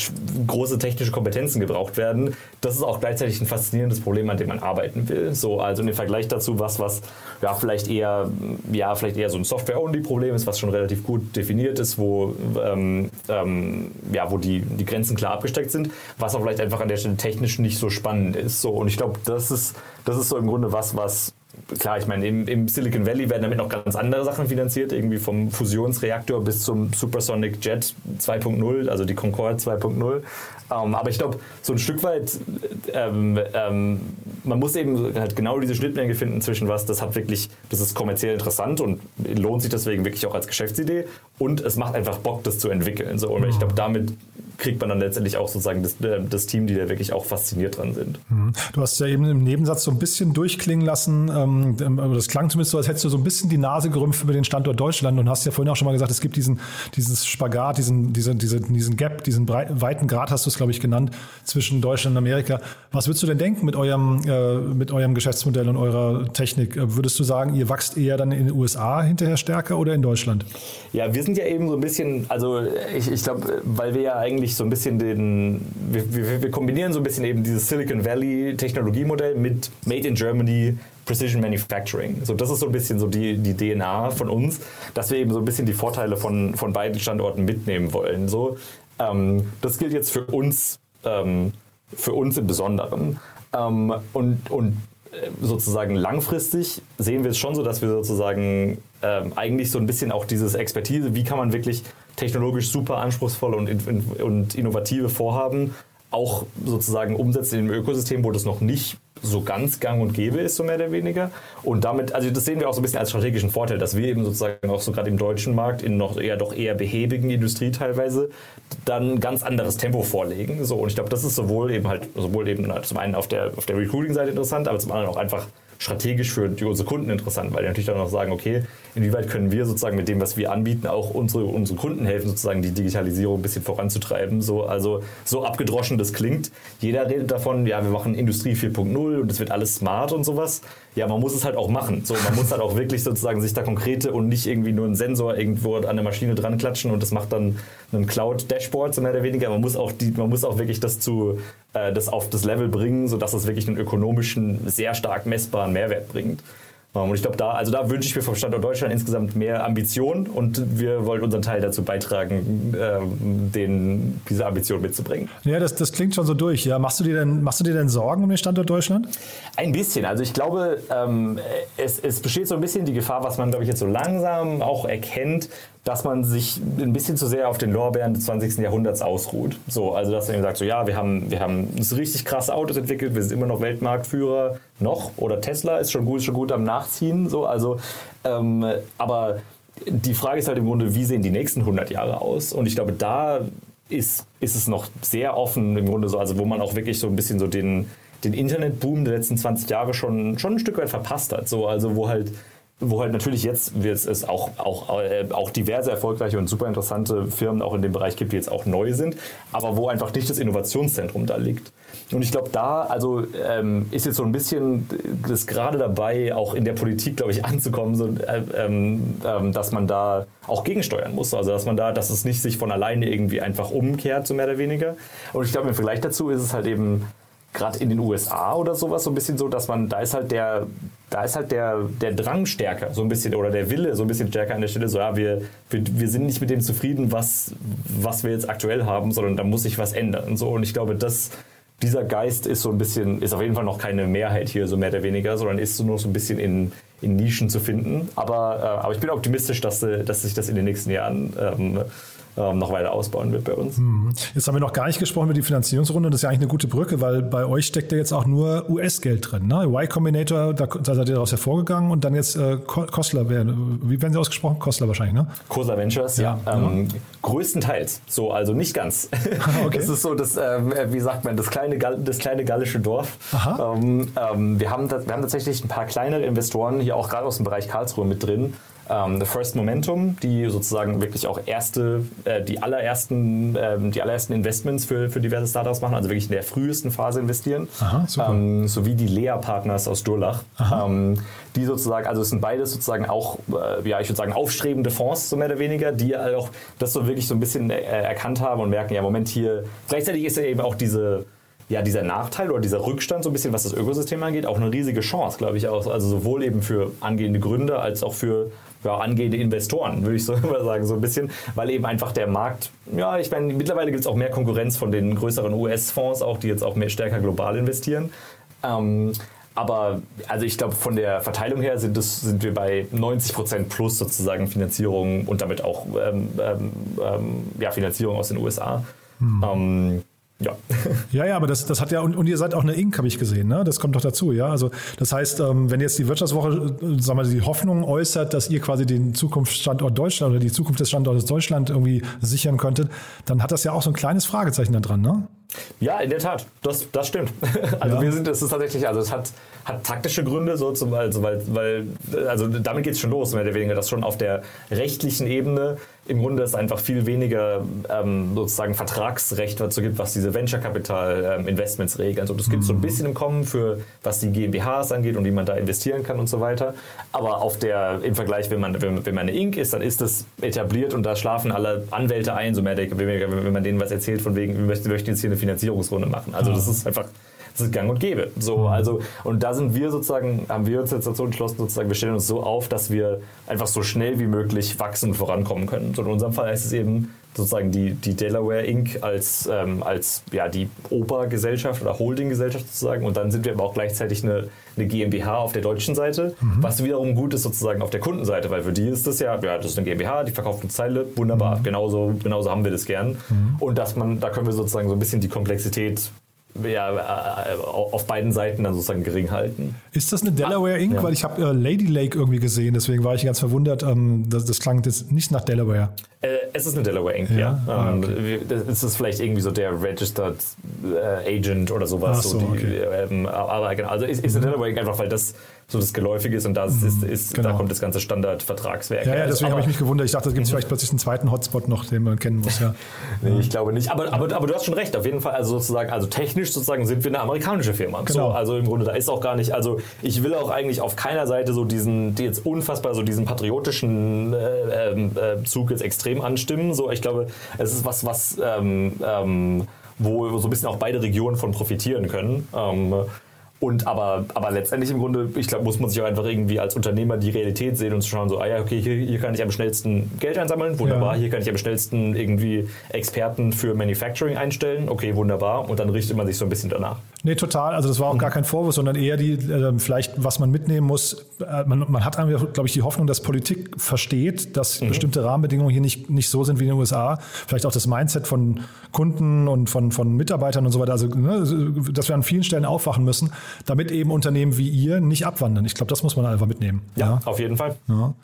große technische Kompetenzen gebraucht werden. Das ist auch gleichzeitig ein faszinierendes Problem, an dem man arbeiten will. So, also im Vergleich dazu, was, was ja, vielleicht eher, ja, vielleicht eher so ein Software-Only-Problem ist, was schon relativ gut definiert ist, wo, ähm, ähm, ja, wo die, die Grenzen klar abgesteckt sind, was auch vielleicht einfach an der Stelle technisch nicht so spannend ist. So, und ich glaube, das ist, das ist so im Grunde was, was klar, ich meine, im, im, Silicon Valley werden damit noch ganz andere Sachen finanziert, irgendwie vom Fusionsreaktor bis zum Supersonic Jet 2.0, also die Concorde 2.0. Ähm, aber ich glaube, so ein Stück weit, ähm, ähm, man muss eben halt genau diese Schnittmenge finden zwischen was, das hat wirklich, das ist kommerziell interessant und lohnt sich deswegen wirklich auch als Geschäftsidee und es macht einfach Bock, das zu entwickeln. So. Und ich glaube, damit kriegt man dann letztendlich auch sozusagen das, äh, das, Team, die da wirklich auch fasziniert dran sind. Mhm. Du hast ja eben im Nebensatz so ein bisschen durchklingen lassen, ähm, ähm, das klang zumindest so, als hättest du so ein bisschen die Nase gerümpft über den Standort Deutschland und hast ja vorhin auch schon mal gesagt, es gibt diesen, dieses Spagat, diesen, diese, diese, diesen Gap, diesen breit, weiten Grad hast du es, glaube ich, genannt, zwischen Deutschland und Amerika. Was würdest du denn denken mit eurem, äh, mit eurem Geschäftsmodell und eurer Technik? Äh, würdest du sagen, ihr wachst eher dann in den USA hinterher stärker oder in Deutschland? Ja, wir sind ja eben so ein bisschen, also ich, ich glaube, weil wir ja eigentlich eigentlich so ein bisschen den, wir, wir, wir kombinieren so ein bisschen eben dieses Silicon Valley Technologiemodell mit Made in Germany Precision Manufacturing. So, das ist so ein bisschen so die, die DNA von uns, dass wir eben so ein bisschen die Vorteile von, von beiden Standorten mitnehmen wollen. So, ähm, das gilt jetzt für uns, ähm, für uns im Besonderen. Ähm, und, und äh, sozusagen langfristig sehen wir es schon so, dass wir sozusagen ähm, eigentlich so ein bisschen auch dieses Expertise, wie kann man wirklich technologisch super anspruchsvolle und, und innovative Vorhaben auch sozusagen umsetzen in einem Ökosystem, wo das noch nicht so ganz gang und gäbe ist, so mehr oder weniger. Und damit, also das sehen wir auch so ein bisschen als strategischen Vorteil, dass wir eben sozusagen auch so gerade im deutschen Markt, in noch eher doch eher behäbigen Industrie teilweise, dann ganz anderes Tempo vorlegen. So, und ich glaube, das ist sowohl eben halt, sowohl eben halt zum einen auf der, auf der Recruiting-Seite interessant, aber zum anderen auch einfach strategisch für unsere Kunden interessant, weil die natürlich dann auch sagen, okay, inwieweit können wir sozusagen mit dem, was wir anbieten, auch unsere, unsere Kunden helfen, sozusagen die Digitalisierung ein bisschen voranzutreiben. So, also so abgedroschen das klingt. Jeder redet davon, ja, wir machen Industrie 4.0 und es wird alles smart und sowas. Ja, man muss es halt auch machen. So, man muss halt auch wirklich sozusagen sich da konkrete und nicht irgendwie nur einen Sensor irgendwo an der Maschine dran klatschen und das macht dann ein Cloud-Dashboard, so mehr oder weniger. Man muss auch die, man muss auch wirklich das zu, äh, das auf das Level bringen, sodass es wirklich einen ökonomischen, sehr stark messbaren Mehrwert bringt. Und ich glaube, da, also da wünsche ich mir vom Standort Deutschland insgesamt mehr Ambition und wir wollen unseren Teil dazu beitragen, ähm, den, diese Ambition mitzubringen. Ja, das, das klingt schon so durch. Ja, machst du dir denn, machst du dir denn Sorgen um den Standort Deutschland? Ein bisschen. Also ich glaube, ähm, es, es besteht so ein bisschen die Gefahr, was man, glaube ich, jetzt so langsam auch erkennt, dass man sich ein bisschen zu sehr auf den Lorbeeren des 20. Jahrhunderts ausruht. So, also dass man eben sagt, so ja, wir haben, wir haben richtig krasse Autos entwickelt, wir sind immer noch Weltmarktführer, noch, oder Tesla ist schon gut, schon gut am Nachziehen, so, also, ähm, aber die Frage ist halt im Grunde, wie sehen die nächsten 100 Jahre aus? Und ich glaube, da ist, ist es noch sehr offen im Grunde so, also wo man auch wirklich so ein bisschen so den, den Internetboom der letzten 20 Jahre schon, schon ein Stück weit verpasst hat. So, also wo halt wo halt natürlich jetzt wird es auch, auch, äh, auch diverse erfolgreiche und super interessante Firmen auch in dem Bereich gibt, die jetzt auch neu sind, aber wo einfach nicht das Innovationszentrum da liegt. Und ich glaube, da also ähm, ist jetzt so ein bisschen das gerade dabei, auch in der Politik, glaube ich, anzukommen, so, äh, ähm, ähm, dass man da auch gegensteuern muss. Also dass man da, dass es nicht sich von alleine irgendwie einfach umkehrt, so mehr oder weniger. Und ich glaube, im Vergleich dazu ist es halt eben gerade in den USA oder sowas so ein bisschen so, dass man, da ist halt der, da ist halt der, der Drang stärker, so ein bisschen, oder der Wille so ein bisschen stärker an der Stelle, so ja, wir, wir, wir sind nicht mit dem zufrieden, was, was wir jetzt aktuell haben, sondern da muss sich was ändern. Und so, und ich glaube, das, dieser Geist ist so ein bisschen, ist auf jeden Fall noch keine Mehrheit hier, so mehr oder weniger, sondern ist so nur so ein bisschen in, in Nischen zu finden. Aber, äh, aber ich bin optimistisch, dass, dass sich das in den nächsten Jahren ähm, ähm, noch weiter ausbauen wird bei uns. Mhm. Jetzt haben wir noch gar nicht gesprochen über die Finanzierungsrunde. Das ist ja eigentlich eine gute Brücke, weil bei euch steckt ja jetzt auch nur US-Geld drin. Ne? Y Combinator, da, da seid ihr daraus hervorgegangen und dann jetzt äh, Kostler, wie werden sie ausgesprochen? Kostler wahrscheinlich, ne? Kostler Ventures, ja. ja. Ähm, größtenteils, so, also nicht ganz. [laughs] [laughs] okay. Das ist so das, ähm, wie sagt man, das kleine, das kleine gallische Dorf. Ähm, ähm, wir, haben, wir haben tatsächlich ein paar kleinere Investoren hier auch gerade aus dem Bereich Karlsruhe mit drin ähm, The First Momentum, die sozusagen wirklich auch erste, äh, die allerersten, ähm, die allerersten Investments für, für diverse Startups machen, also wirklich in der frühesten Phase investieren, Aha, ähm, sowie die Lea-Partners aus Durlach, ähm, die sozusagen, also es sind beides sozusagen auch, äh, ja, ich würde sagen, aufstrebende Fonds, so mehr oder weniger, die auch das so wirklich so ein bisschen äh, erkannt haben und merken, ja, Moment hier, gleichzeitig ist ja eben auch diese ja, dieser Nachteil oder dieser Rückstand, so ein bisschen was das Ökosystem angeht, auch eine riesige Chance, glaube ich auch. Also sowohl eben für angehende Gründer als auch für ja, angehende Investoren, würde ich so [laughs] immer sagen, so ein bisschen, weil eben einfach der Markt, ja, ich meine, mittlerweile gibt es auch mehr Konkurrenz von den größeren US-Fonds, auch die jetzt auch mehr stärker global investieren. Ähm, aber also ich glaube, von der Verteilung her sind, das, sind wir bei 90 Prozent plus sozusagen Finanzierung und damit auch ähm, ähm, ähm ja, Finanzierung aus den USA. Hm. Ja. [laughs] ja, ja, aber das, das hat ja, und, und ihr seid auch eine Inc., habe ich gesehen, ne? Das kommt doch dazu, ja. Also das heißt, ähm, wenn jetzt die Wirtschaftswoche, äh, sagen wir, die Hoffnung äußert, dass ihr quasi den Zukunftsstandort Deutschland oder die Zukunft des Standortes Deutschland irgendwie sichern könntet, dann hat das ja auch so ein kleines Fragezeichen da dran, ne? Ja, in der Tat, das, das stimmt. [laughs] Also ja. wir sind, es ist tatsächlich, also es hat, hat taktische Gründe, so zum, also weil, weil, also damit geht es schon los, mehr oder weniger, dass schon auf der rechtlichen Ebene im Grunde es einfach viel weniger ähm, sozusagen Vertragsrecht dazu gibt, was diese Venture-Capital-Investments ähm, regeln. Also das gibt es so ein mhm. bisschen im Kommen für, was die GmbHs angeht und wie man da investieren kann und so weiter. Aber auf der, im Vergleich, wenn man, wenn, wenn man eine Inc. ist, dann ist das etabliert und da schlafen alle Anwälte ein, so mehr oder weniger, wenn man denen was erzählt, von wegen, wir möchten jetzt hier eine Finanzierungsrunde machen. Also das ist einfach das ist gang und gäbe. So, mhm. also, und da sind wir sozusagen, haben wir uns jetzt dazu entschlossen, sozusagen, wir stellen uns so auf, dass wir einfach so schnell wie möglich wachsen und vorankommen können. So in unserem Fall heißt es eben, sozusagen die, die Delaware Inc. als, ähm, als ja, die Obergesellschaft oder Holdinggesellschaft sozusagen. Und dann sind wir aber auch gleichzeitig eine, eine GmbH auf der deutschen Seite, mhm. was wiederum gut ist sozusagen auf der Kundenseite, weil für die ist das ja, ja, das ist eine GmbH, die verkauft eine Zeile, wunderbar, mhm. genauso, genauso haben wir das gern. Mhm. Und dass man, da können wir sozusagen so ein bisschen die Komplexität ja, äh, auf beiden Seiten dann sozusagen gering halten. Ist das eine Delaware Inc? Ja. Weil ich habe äh, Lady Lake irgendwie gesehen, deswegen war ich ganz verwundert. Ähm, das, das klang jetzt nicht nach Delaware. Äh, es ist eine Delaware Inc., ja. ja. Ah, ähm, okay. Das ist vielleicht irgendwie so der Registered äh, Agent oder sowas. So, so, die, okay. ähm, aber genau, also ist, ist eine. Delaware Inc. einfach, weil das so das Geläufige ist und das mhm, ist, ist genau. da kommt das ganze Standardvertragswerk. Ja, ja deswegen habe ich mich gewundert. Ich dachte, da gibt es mhm. vielleicht plötzlich einen zweiten Hotspot noch, den man kennen muss. Ja. [laughs] nee, ich glaube nicht. Aber, aber, aber du hast schon recht, auf jeden Fall. Also sozusagen, also technisch sozusagen sind wir eine amerikanische Firma. Genau. So, also im Grunde, da ist auch gar nicht, also ich will auch eigentlich auf keiner Seite so diesen, die jetzt unfassbar so diesen patriotischen äh, ähm, äh, Zug jetzt extrem anstimmen. So, ich glaube, es ist was, was ähm, ähm, wo so ein bisschen auch beide Regionen von profitieren können. Ähm, und aber, aber letztendlich im Grunde, ich glaube, muss man sich auch einfach irgendwie als Unternehmer die Realität sehen und zu schauen, so, ah ja, okay, hier, hier kann ich am schnellsten Geld einsammeln, wunderbar, ja. hier kann ich am schnellsten irgendwie Experten für Manufacturing einstellen, okay, wunderbar, und dann richtet man sich so ein bisschen danach. Nee, total. Also das war auch mhm. gar kein Vorwurf, sondern eher die, äh, vielleicht, was man mitnehmen muss. Äh, man, man hat einfach, glaube ich, die Hoffnung, dass Politik versteht, dass mhm. bestimmte Rahmenbedingungen hier nicht, nicht so sind wie in den USA. Vielleicht auch das Mindset von Kunden und von, von Mitarbeitern und so weiter. Also, ne, dass wir an vielen Stellen aufwachen müssen, damit eben Unternehmen wie ihr nicht abwandern. Ich glaube, das muss man einfach mitnehmen. Ja, ja. auf jeden Fall. Ja.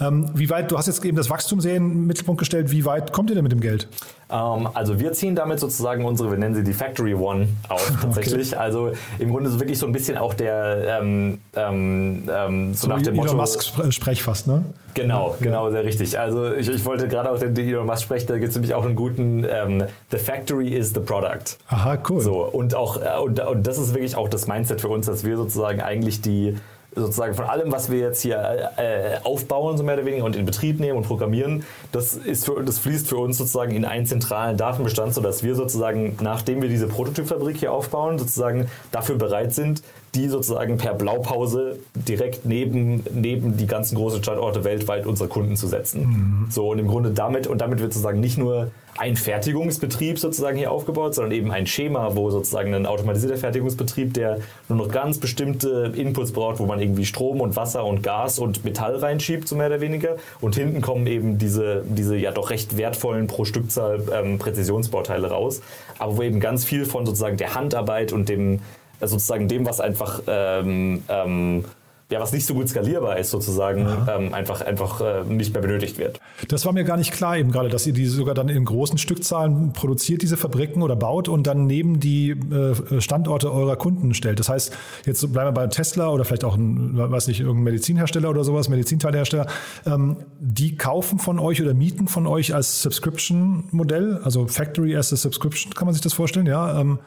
Ähm, wie weit, du hast jetzt eben das Wachstum sehr in den Mittelpunkt gestellt. Wie weit kommt ihr denn mit dem Geld? Ähm, also wir ziehen damit sozusagen unsere, wir nennen sie die Factory One auf [laughs] tatsächlich. Okay. Also im Grunde so wirklich so ein bisschen auch der ähm, ähm, ähm so, so nach dem Elon Motto. Musk sprech fast, ne? Genau, genau, sehr richtig. Also ich, ich wollte gerade auch den Elon Musk sprechen, da gibt es nämlich auch einen guten ähm, The Factory is the Product. Aha, cool. So, und auch, äh, und, und das ist wirklich auch das Mindset für uns, dass wir sozusagen eigentlich die sozusagen von allem, was wir jetzt hier äh, aufbauen, so mehr oder weniger, und in Betrieb nehmen und programmieren, das, ist für, das fließt für uns sozusagen in einen zentralen Datenbestand, sodass wir sozusagen, nachdem wir diese Prototypfabrik hier aufbauen, sozusagen dafür bereit sind, die sozusagen per Blaupause direkt neben, neben die ganzen großen Standorte weltweit unserer Kunden zu setzen. Mhm. So, und im Grunde damit, und damit wird sozusagen nicht nur ein Fertigungsbetrieb sozusagen hier aufgebaut, sondern eben ein Schema, wo sozusagen ein automatisierter Fertigungsbetrieb, der nur noch ganz bestimmte Inputs braucht, wo man irgendwie Strom und Wasser und Gas und Metall reinschiebt, so mehr oder weniger. Und hinten kommen eben diese, diese ja doch recht wertvollen pro Stückzahl ähm, Präzisionsbauteile raus, aber wo eben ganz viel von sozusagen der Handarbeit und dem, sozusagen dem, was einfach ähm, ähm, ja, was nicht so gut skalierbar ist, sozusagen, ähm, einfach, einfach äh, nicht mehr benötigt wird. Das war mir gar nicht klar eben gerade, dass ihr die sogar dann in großen Stückzahlen produziert, diese Fabriken oder baut und dann neben die äh, Standorte eurer Kunden stellt. Das heißt, jetzt bleiben wir bei Tesla oder vielleicht auch ein, weiß nicht, irgendein Medizinhersteller oder sowas, Medizinteilhersteller, ähm, die kaufen von euch oder mieten von euch als Subscription-Modell, also Factory as a Subscription, kann man sich das vorstellen, ja? Ähm,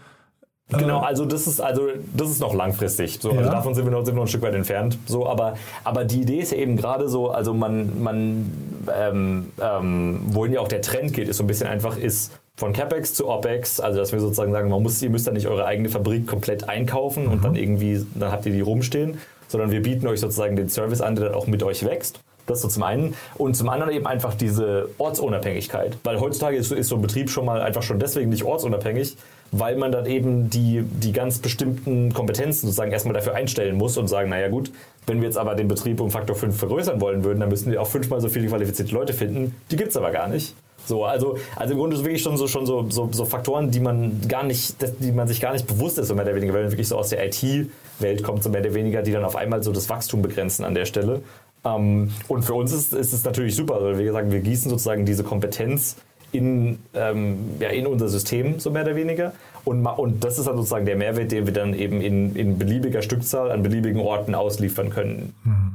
Genau, also das ist also das ist noch langfristig. So, also ja. also davon sind wir, noch, sind wir noch ein Stück weit entfernt. So, aber, aber die Idee ist ja eben gerade so, also man, man ähm, ähm, wohin ja auch der Trend geht, ist so ein bisschen einfach, ist von CapEx zu OpEx, also dass wir sozusagen sagen, man muss, ihr müsst dann nicht eure eigene Fabrik komplett einkaufen mhm. und dann irgendwie, dann habt ihr die rumstehen, sondern wir bieten euch sozusagen den Service an, der dann auch mit euch wächst. Das so zum einen. Und zum anderen eben einfach diese Ortsunabhängigkeit. Weil heutzutage ist, ist so ein Betrieb schon mal einfach schon deswegen nicht ortsunabhängig, weil man dann eben die, die ganz bestimmten Kompetenzen sozusagen erstmal dafür einstellen muss und sagen, naja gut, wenn wir jetzt aber den Betrieb um Faktor 5 vergrößern wollen würden, dann müssen wir auch fünfmal so viele qualifizierte Leute finden. Die gibt es aber gar nicht. So, also, also im Grunde ist wirklich schon so, schon so, so, so Faktoren, die man gar nicht, die man sich gar nicht bewusst ist, so mehr oder weniger, weil man wirklich so aus der IT-Welt kommt, so mehr oder weniger, die dann auf einmal so das Wachstum begrenzen an der Stelle. Ähm, und für uns ist, ist es natürlich super, weil wir sagen, wir gießen sozusagen diese Kompetenz in, ähm, ja, in unser System, so mehr oder weniger. Und, und das ist dann sozusagen der Mehrwert, den wir dann eben in, in beliebiger Stückzahl an beliebigen Orten ausliefern können. Hm.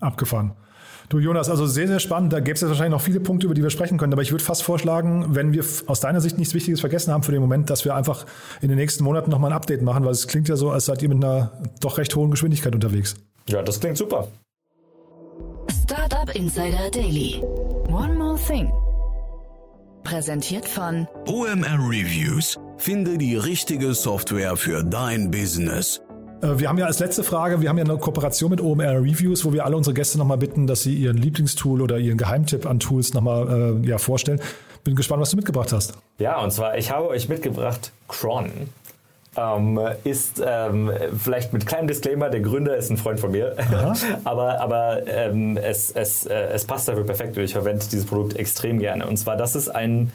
Abgefahren. Du Jonas, also sehr, sehr spannend. Da gäbe es jetzt wahrscheinlich noch viele Punkte, über die wir sprechen können. Aber ich würde fast vorschlagen, wenn wir aus deiner Sicht nichts Wichtiges vergessen haben für den Moment, dass wir einfach in den nächsten Monaten nochmal ein Update machen, weil es klingt ja so, als seid ihr mit einer doch recht hohen Geschwindigkeit unterwegs. Ja, das klingt super. Startup Insider Daily. One more thing. Präsentiert von OMR Reviews. Finde die richtige Software für dein Business. Äh, wir haben ja als letzte Frage, wir haben ja eine Kooperation mit OMR Reviews, wo wir alle unsere Gäste nochmal bitten, dass sie ihren Lieblingstool oder ihren Geheimtipp an Tools nochmal äh, ja, vorstellen. Bin gespannt, was du mitgebracht hast. Ja, und zwar, ich habe euch mitgebracht Cron ähm, ist ähm, vielleicht mit kleinem Disclaimer, der Gründer ist ein Freund von mir, [laughs] aber, aber ähm, es, es, äh, es passt dafür perfekt und ich verwende dieses Produkt extrem gerne. Und zwar, das ist ein,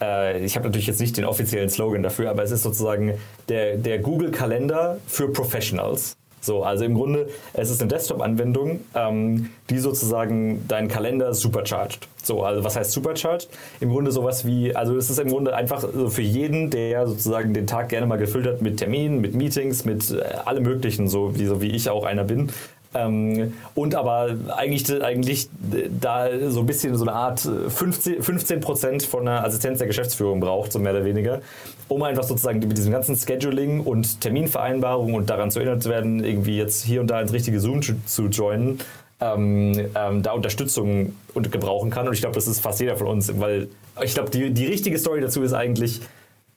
äh, ich habe natürlich jetzt nicht den offiziellen Slogan dafür, aber es ist sozusagen der, der Google-Kalender für Professionals. So, also im Grunde, es ist eine Desktop-Anwendung, ähm, die sozusagen deinen Kalender supercharged. So, also was heißt supercharged? Im Grunde sowas wie, also es ist im Grunde einfach so für jeden, der sozusagen den Tag gerne mal gefüllt hat mit Terminen, mit Meetings, mit äh, allem möglichen, so wie, so wie ich auch einer bin, ähm, und aber eigentlich, eigentlich da so ein bisschen so eine Art 15, 15 Prozent von einer Assistenz der Geschäftsführung braucht, so mehr oder weniger, um einfach sozusagen mit diesem ganzen Scheduling und Terminvereinbarung und daran zu erinnert zu werden, irgendwie jetzt hier und da ins richtige Zoom zu joinen, ähm, ähm, da Unterstützung und gebrauchen kann. Und ich glaube, das ist fast jeder von uns, weil ich glaube, die, die richtige Story dazu ist eigentlich,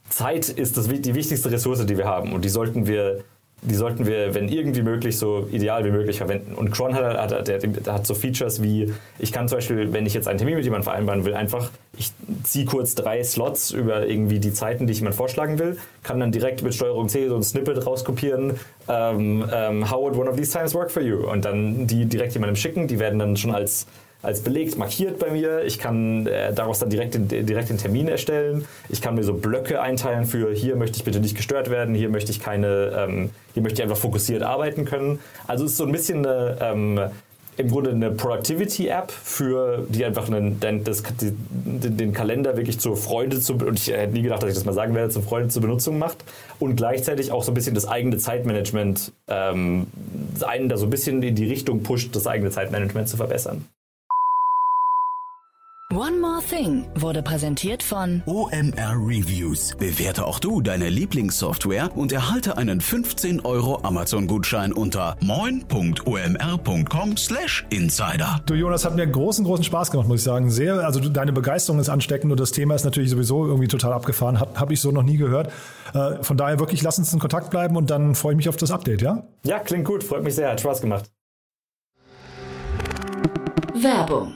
Zeit ist das, die wichtigste Ressource, die wir haben und die sollten wir die sollten wir, wenn irgendwie möglich, so ideal wie möglich verwenden. Und Cron hat, hat, der hat so Features wie, ich kann zum Beispiel, wenn ich jetzt einen Termin mit jemandem vereinbaren will, einfach, ich ziehe kurz drei Slots über irgendwie die Zeiten, die ich jemand vorschlagen will, kann dann direkt mit Steuerung C so ein Snippet rauskopieren, ähm, ähm, how would one of these times work for you? Und dann die direkt jemandem schicken, die werden dann schon als als belegt markiert bei mir. Ich kann äh, daraus dann direkt den, direkt den Termin erstellen. Ich kann mir so Blöcke einteilen für hier möchte ich bitte nicht gestört werden, hier möchte ich keine, ähm, hier möchte ich einfach fokussiert arbeiten können. Also es ist so ein bisschen eine, ähm, im Grunde eine Productivity-App, für die einfach einen, den, das, den, den, Kalender wirklich zur Freude zu und ich hätte nie gedacht, dass ich das mal sagen werde, zur Freude zur Benutzung macht und gleichzeitig auch so ein bisschen das eigene Zeitmanagement ähm, einen da so ein bisschen in die Richtung pusht, das eigene Zeitmanagement zu verbessern. One More Thing wurde präsentiert von OMR Reviews. Bewerte auch du deine Lieblingssoftware und erhalte einen 15 Euro Amazon-Gutschein unter moin.omr.com/insider. Du Jonas, hat mir großen, großen Spaß gemacht, muss ich sagen. Sehr, also deine Begeisterung ist ansteckend und das Thema ist natürlich sowieso irgendwie total abgefahren. Habe hab ich so noch nie gehört. Äh, von daher wirklich, lass uns in Kontakt bleiben und dann freue ich mich auf das Update, ja? Ja, klingt gut. Freut mich sehr. Hat Spaß gemacht. Werbung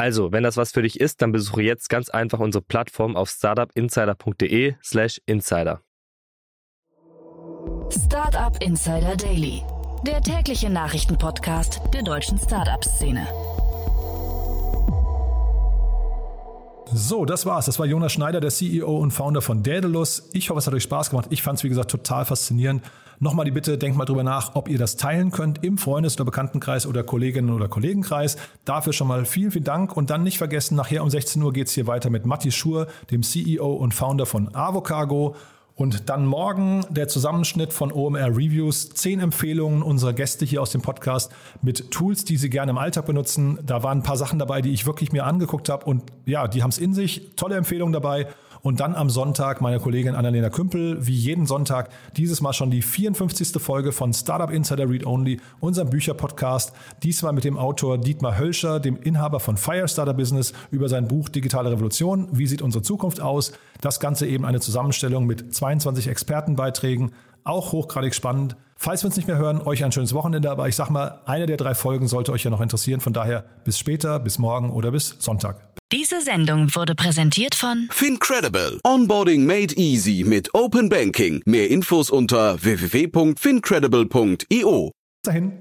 Also, wenn das was für dich ist, dann besuche jetzt ganz einfach unsere Plattform auf startupinsider.de slash insider. Startup Insider Daily, der tägliche Nachrichtenpodcast der deutschen Startup-Szene. So, das war's. Das war Jonas Schneider, der CEO und Founder von Daedalus. Ich hoffe, es hat euch Spaß gemacht. Ich fand es, wie gesagt, total faszinierend. Nochmal die Bitte, denkt mal drüber nach, ob ihr das teilen könnt im Freundes- oder Bekanntenkreis oder Kolleginnen- oder Kollegenkreis. Dafür schon mal vielen, vielen Dank. Und dann nicht vergessen, nachher um 16 Uhr geht's hier weiter mit Matti Schur, dem CEO und Founder von Avocargo. Und dann morgen der Zusammenschnitt von OMR Reviews. Zehn Empfehlungen unserer Gäste hier aus dem Podcast mit Tools, die sie gerne im Alltag benutzen. Da waren ein paar Sachen dabei, die ich wirklich mir angeguckt habe. Und ja, die haben es in sich. Tolle Empfehlungen dabei. Und dann am Sonntag meine Kollegin Annalena Kümpel, wie jeden Sonntag, dieses Mal schon die 54. Folge von Startup Insider Read Only, unserem Bücherpodcast. Diesmal mit dem Autor Dietmar Hölscher, dem Inhaber von Firestarter Business, über sein Buch Digitale Revolution. Wie sieht unsere Zukunft aus? Das Ganze eben eine Zusammenstellung mit 22 Expertenbeiträgen. Auch hochgradig spannend. Falls wir uns nicht mehr hören, euch ein schönes Wochenende. Aber ich sag mal, eine der drei Folgen sollte euch ja noch interessieren. Von daher bis später, bis morgen oder bis Sonntag. Diese Sendung wurde präsentiert von Fincredible. Onboarding made easy mit Open Banking. Mehr Infos unter www.fincredible.io. Dahin.